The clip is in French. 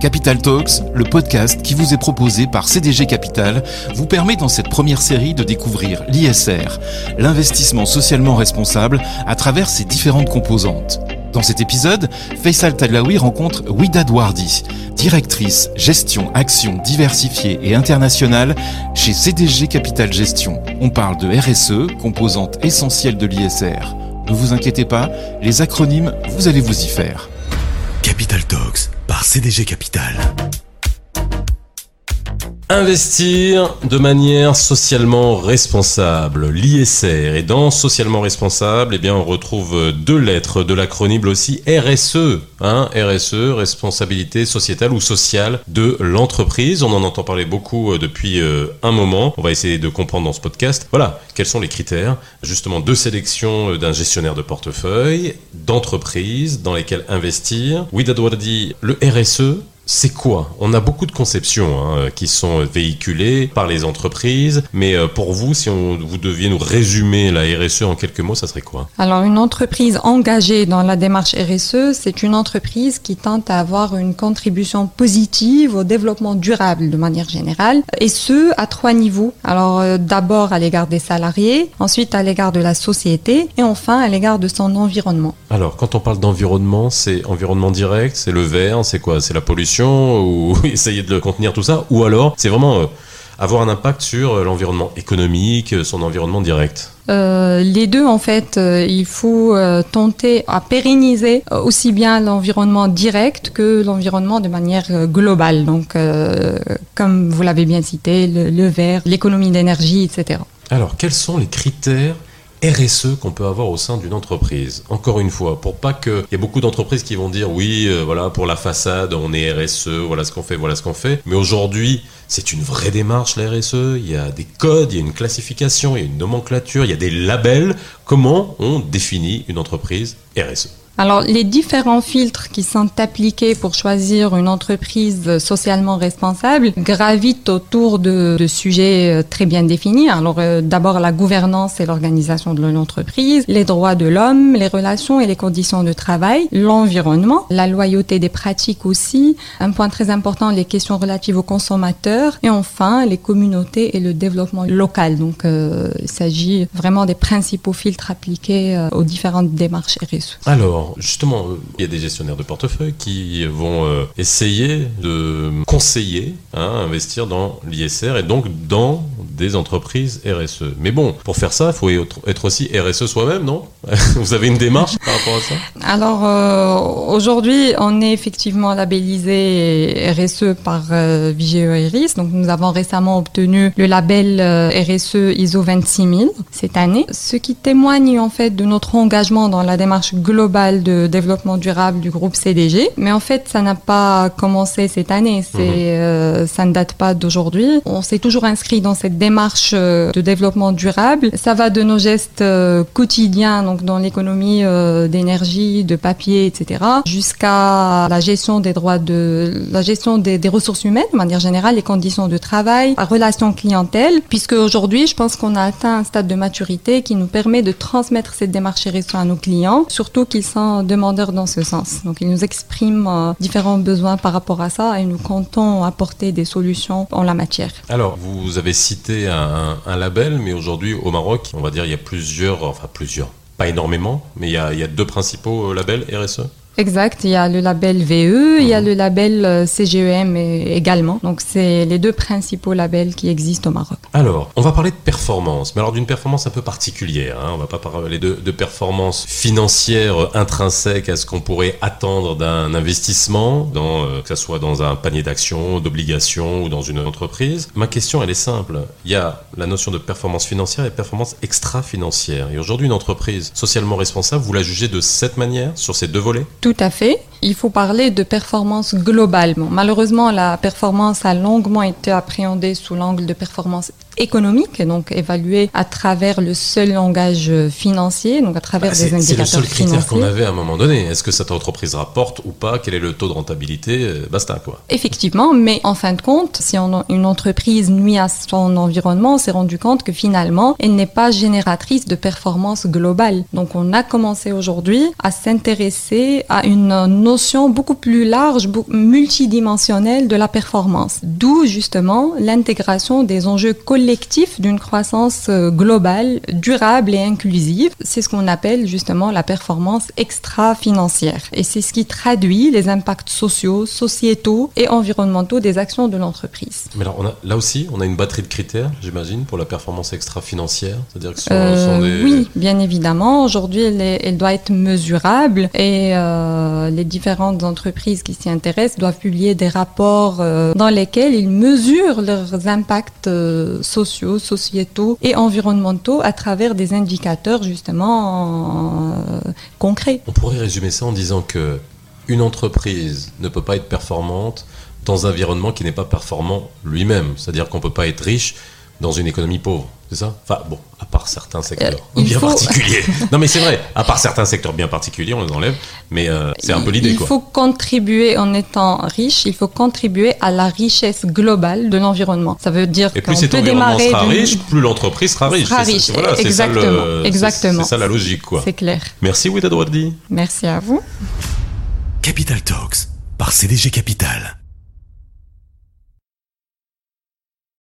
Capital Talks, le podcast qui vous est proposé par CDG Capital, vous permet dans cette première série de découvrir l'ISR, l'investissement socialement responsable, à travers ses différentes composantes. Dans cet épisode, Faisal Tadlaoui rencontre Widad Wardi, directrice gestion action diversifiée et internationale chez CDG Capital Gestion. On parle de RSE, composante essentielle de l'ISR. Ne vous inquiétez pas, les acronymes, vous allez vous y faire. Capital Talks par CDG Capital. Investir de manière socialement responsable, l'ISR. Et dans socialement responsable, eh bien, on retrouve deux lettres de l'acronyme aussi RSE. Hein, RSE, responsabilité sociétale ou sociale de l'entreprise. On en entend parler beaucoup euh, depuis euh, un moment. On va essayer de comprendre dans ce podcast. Voilà, quels sont les critères justement de sélection euh, d'un gestionnaire de portefeuille, d'entreprise dans lesquelles investir. Oui, dit le RSE, c'est quoi? On a beaucoup de conceptions hein, qui sont véhiculées par les entreprises, mais euh, pour vous, si on, vous deviez nous résumer la RSE en quelques mots, ça serait quoi? Alors une entreprise engagée dans la démarche RSE, c'est une entreprise qui tente à avoir une contribution positive au développement durable de manière générale, et ce à trois niveaux. Alors euh, d'abord à l'égard des salariés, ensuite à l'égard de la société, et enfin à l'égard de son environnement. Alors quand on parle d'environnement, c'est environnement direct, c'est le vert, c'est quoi? C'est la pollution ou essayer de le contenir tout ça, ou alors c'est vraiment euh, avoir un impact sur euh, l'environnement économique, euh, son environnement direct les deux, en fait, il faut tenter à pérenniser aussi bien l'environnement direct que l'environnement de manière globale. Donc, comme vous l'avez bien cité, le, le vert, l'économie d'énergie, etc. Alors, quels sont les critères RSE qu'on peut avoir au sein d'une entreprise. Encore une fois, pour pas que il y a beaucoup d'entreprises qui vont dire oui, euh, voilà pour la façade, on est RSE, voilà ce qu'on fait, voilà ce qu'on fait. Mais aujourd'hui, c'est une vraie démarche la RSE. Il y a des codes, il y a une classification, il y a une nomenclature, il y a des labels. Comment on définit une entreprise RSE alors, les différents filtres qui sont appliqués pour choisir une entreprise socialement responsable gravitent autour de, de sujets euh, très bien définis. Alors, euh, d'abord, la gouvernance et l'organisation de l'entreprise, les droits de l'homme, les relations et les conditions de travail, l'environnement, la loyauté des pratiques aussi, un point très important, les questions relatives aux consommateurs, et enfin, les communautés et le développement local. Donc, euh, il s'agit vraiment des principaux filtres appliqués aux différentes démarches RSE. Alors, justement, il y a des gestionnaires de portefeuille qui vont euh, essayer de conseiller, hein, investir dans l'ISR et donc dans des entreprises RSE. Mais bon, pour faire ça, il faut être aussi RSE soi-même, non? Vous avez une démarche par rapport à ça? Alors, euh, aujourd'hui, on est effectivement labellisé RSE par euh, Vigeo Iris. Donc, nous avons récemment obtenu le label RSE ISO 26000 cette année, ce qui témoigne en fait de notre engagement dans la démarche globale de développement durable du groupe CDG. Mais en fait, ça n'a pas commencé cette année. C'est, mhm. euh, ça ne date pas d'aujourd'hui. On s'est toujours inscrit dans cette démarche euh, de développement durable. Ça va de nos gestes euh, quotidiens, donc dans l'économie d'énergie, de papier, etc., jusqu'à la gestion des droits de, la gestion des, ressources humaines, de manière générale, les conditions de travail, la relation clientèle, puisque aujourd'hui, je pense qu'on a atteint un stade de maturité qui nous permet de transmettre cette démarche RSE à nos clients, surtout qu'ils sont demandeurs dans ce sens. Donc ils nous expriment euh, différents besoins par rapport à ça et nous comptons apporter des solutions en la matière. Alors vous avez cité un, label, mais aujourd'hui au Maroc, on va dire il y a plusieurs, enfin plusieurs, pas énormément, mais il y a, deux principaux labels RSE. Exact, il y a le label VE, il y a mhm. le label euh, CGEM également. Donc c'est les deux principaux labels qui existent au Maroc. Alors, on va parler de performance, mais alors d'une performance un peu particulière. Hein. On va pas parler de, de performance financière intrinsèque à ce qu'on pourrait attendre d'un investissement, dans, euh, que ce soit dans un panier d'actions, d'obligations ou dans une entreprise. Ma question, elle est simple. Il y a la notion de performance financière et performance extra-financière. Et aujourd'hui, une entreprise socialement responsable, vous la jugez de cette manière, sur ces deux volets? Tout à fait. Il faut parler de performance globalement. Malheureusement, la performance a longuement été appréhendée sous l'angle de performance économique, donc évalué à travers le seul langage financier, donc à travers Bah, des indicateurs c'est le seul critère qu'on financiers. avait à un moment donné. Est-ce que cette entreprise rapporte ou pas? Quel est le taux de rentabilité? Euh, Basta quoi. Effectivement, mais en fin de compte, si on- une entreprise nuit à son environnement, on s'est rendu compte que finalement, elle n'est pas génératrice de performance globale. Donc on a commencé aujourd'hui à s'intéresser à une notion beaucoup plus large, multidimensionnelle de la performance. D'où justement l'intégration des enjeux collectifs d'une croissance euh, globale, durable et inclusive. C'est ce qu'on appelle justement la performance extra-financière. Et c'est ce qui traduit les impacts sociaux, sociétaux et environnementaux des actions de l'entreprise. Mais alors, on a, là aussi, on a une batterie de critères, j'imagine, pour la performance extra-financière. C'est-à-dire que ce sont, Euh, sont des... Oui, bien évidemment. Aujourd'hui, elle doit être mesurable et euh, les différentes entreprises qui s'y intéressent doivent publier des rapports euh, dans lesquels ils mesurent leurs impacts euh, sociaux, sociétaux et environnementaux à travers des indicateurs justement euh, concrets. On pourrait résumer ça en disant que une entreprise ne peut pas être performante dans un environnement qui n'est pas performant lui-même. C'est-à-dire qu'on ne peut pas être riche dans une économie pauvre. C'est ça? Enfin, bon, à part certains secteurs Euh, il bien faut- particuliers. non, mais c'est vrai, à part certains secteurs bien particuliers, on les enlève. Mais euh, c'est un peu l'idée, Il quoi. faut contribuer en étant riche, il faut contribuer à la richesse globale de l'environnement. Ça veut dire Et plus cet peut environnement démarrer sera riche, plus l'entreprise sera riche. Sera riche, voilà, c'est ça le- exactement, c'est- exactement. C'est ça la logique, quoi. C'est clair. Merci, Ouida Douardi. Merci à vous. Capital Talks par CDG Capital.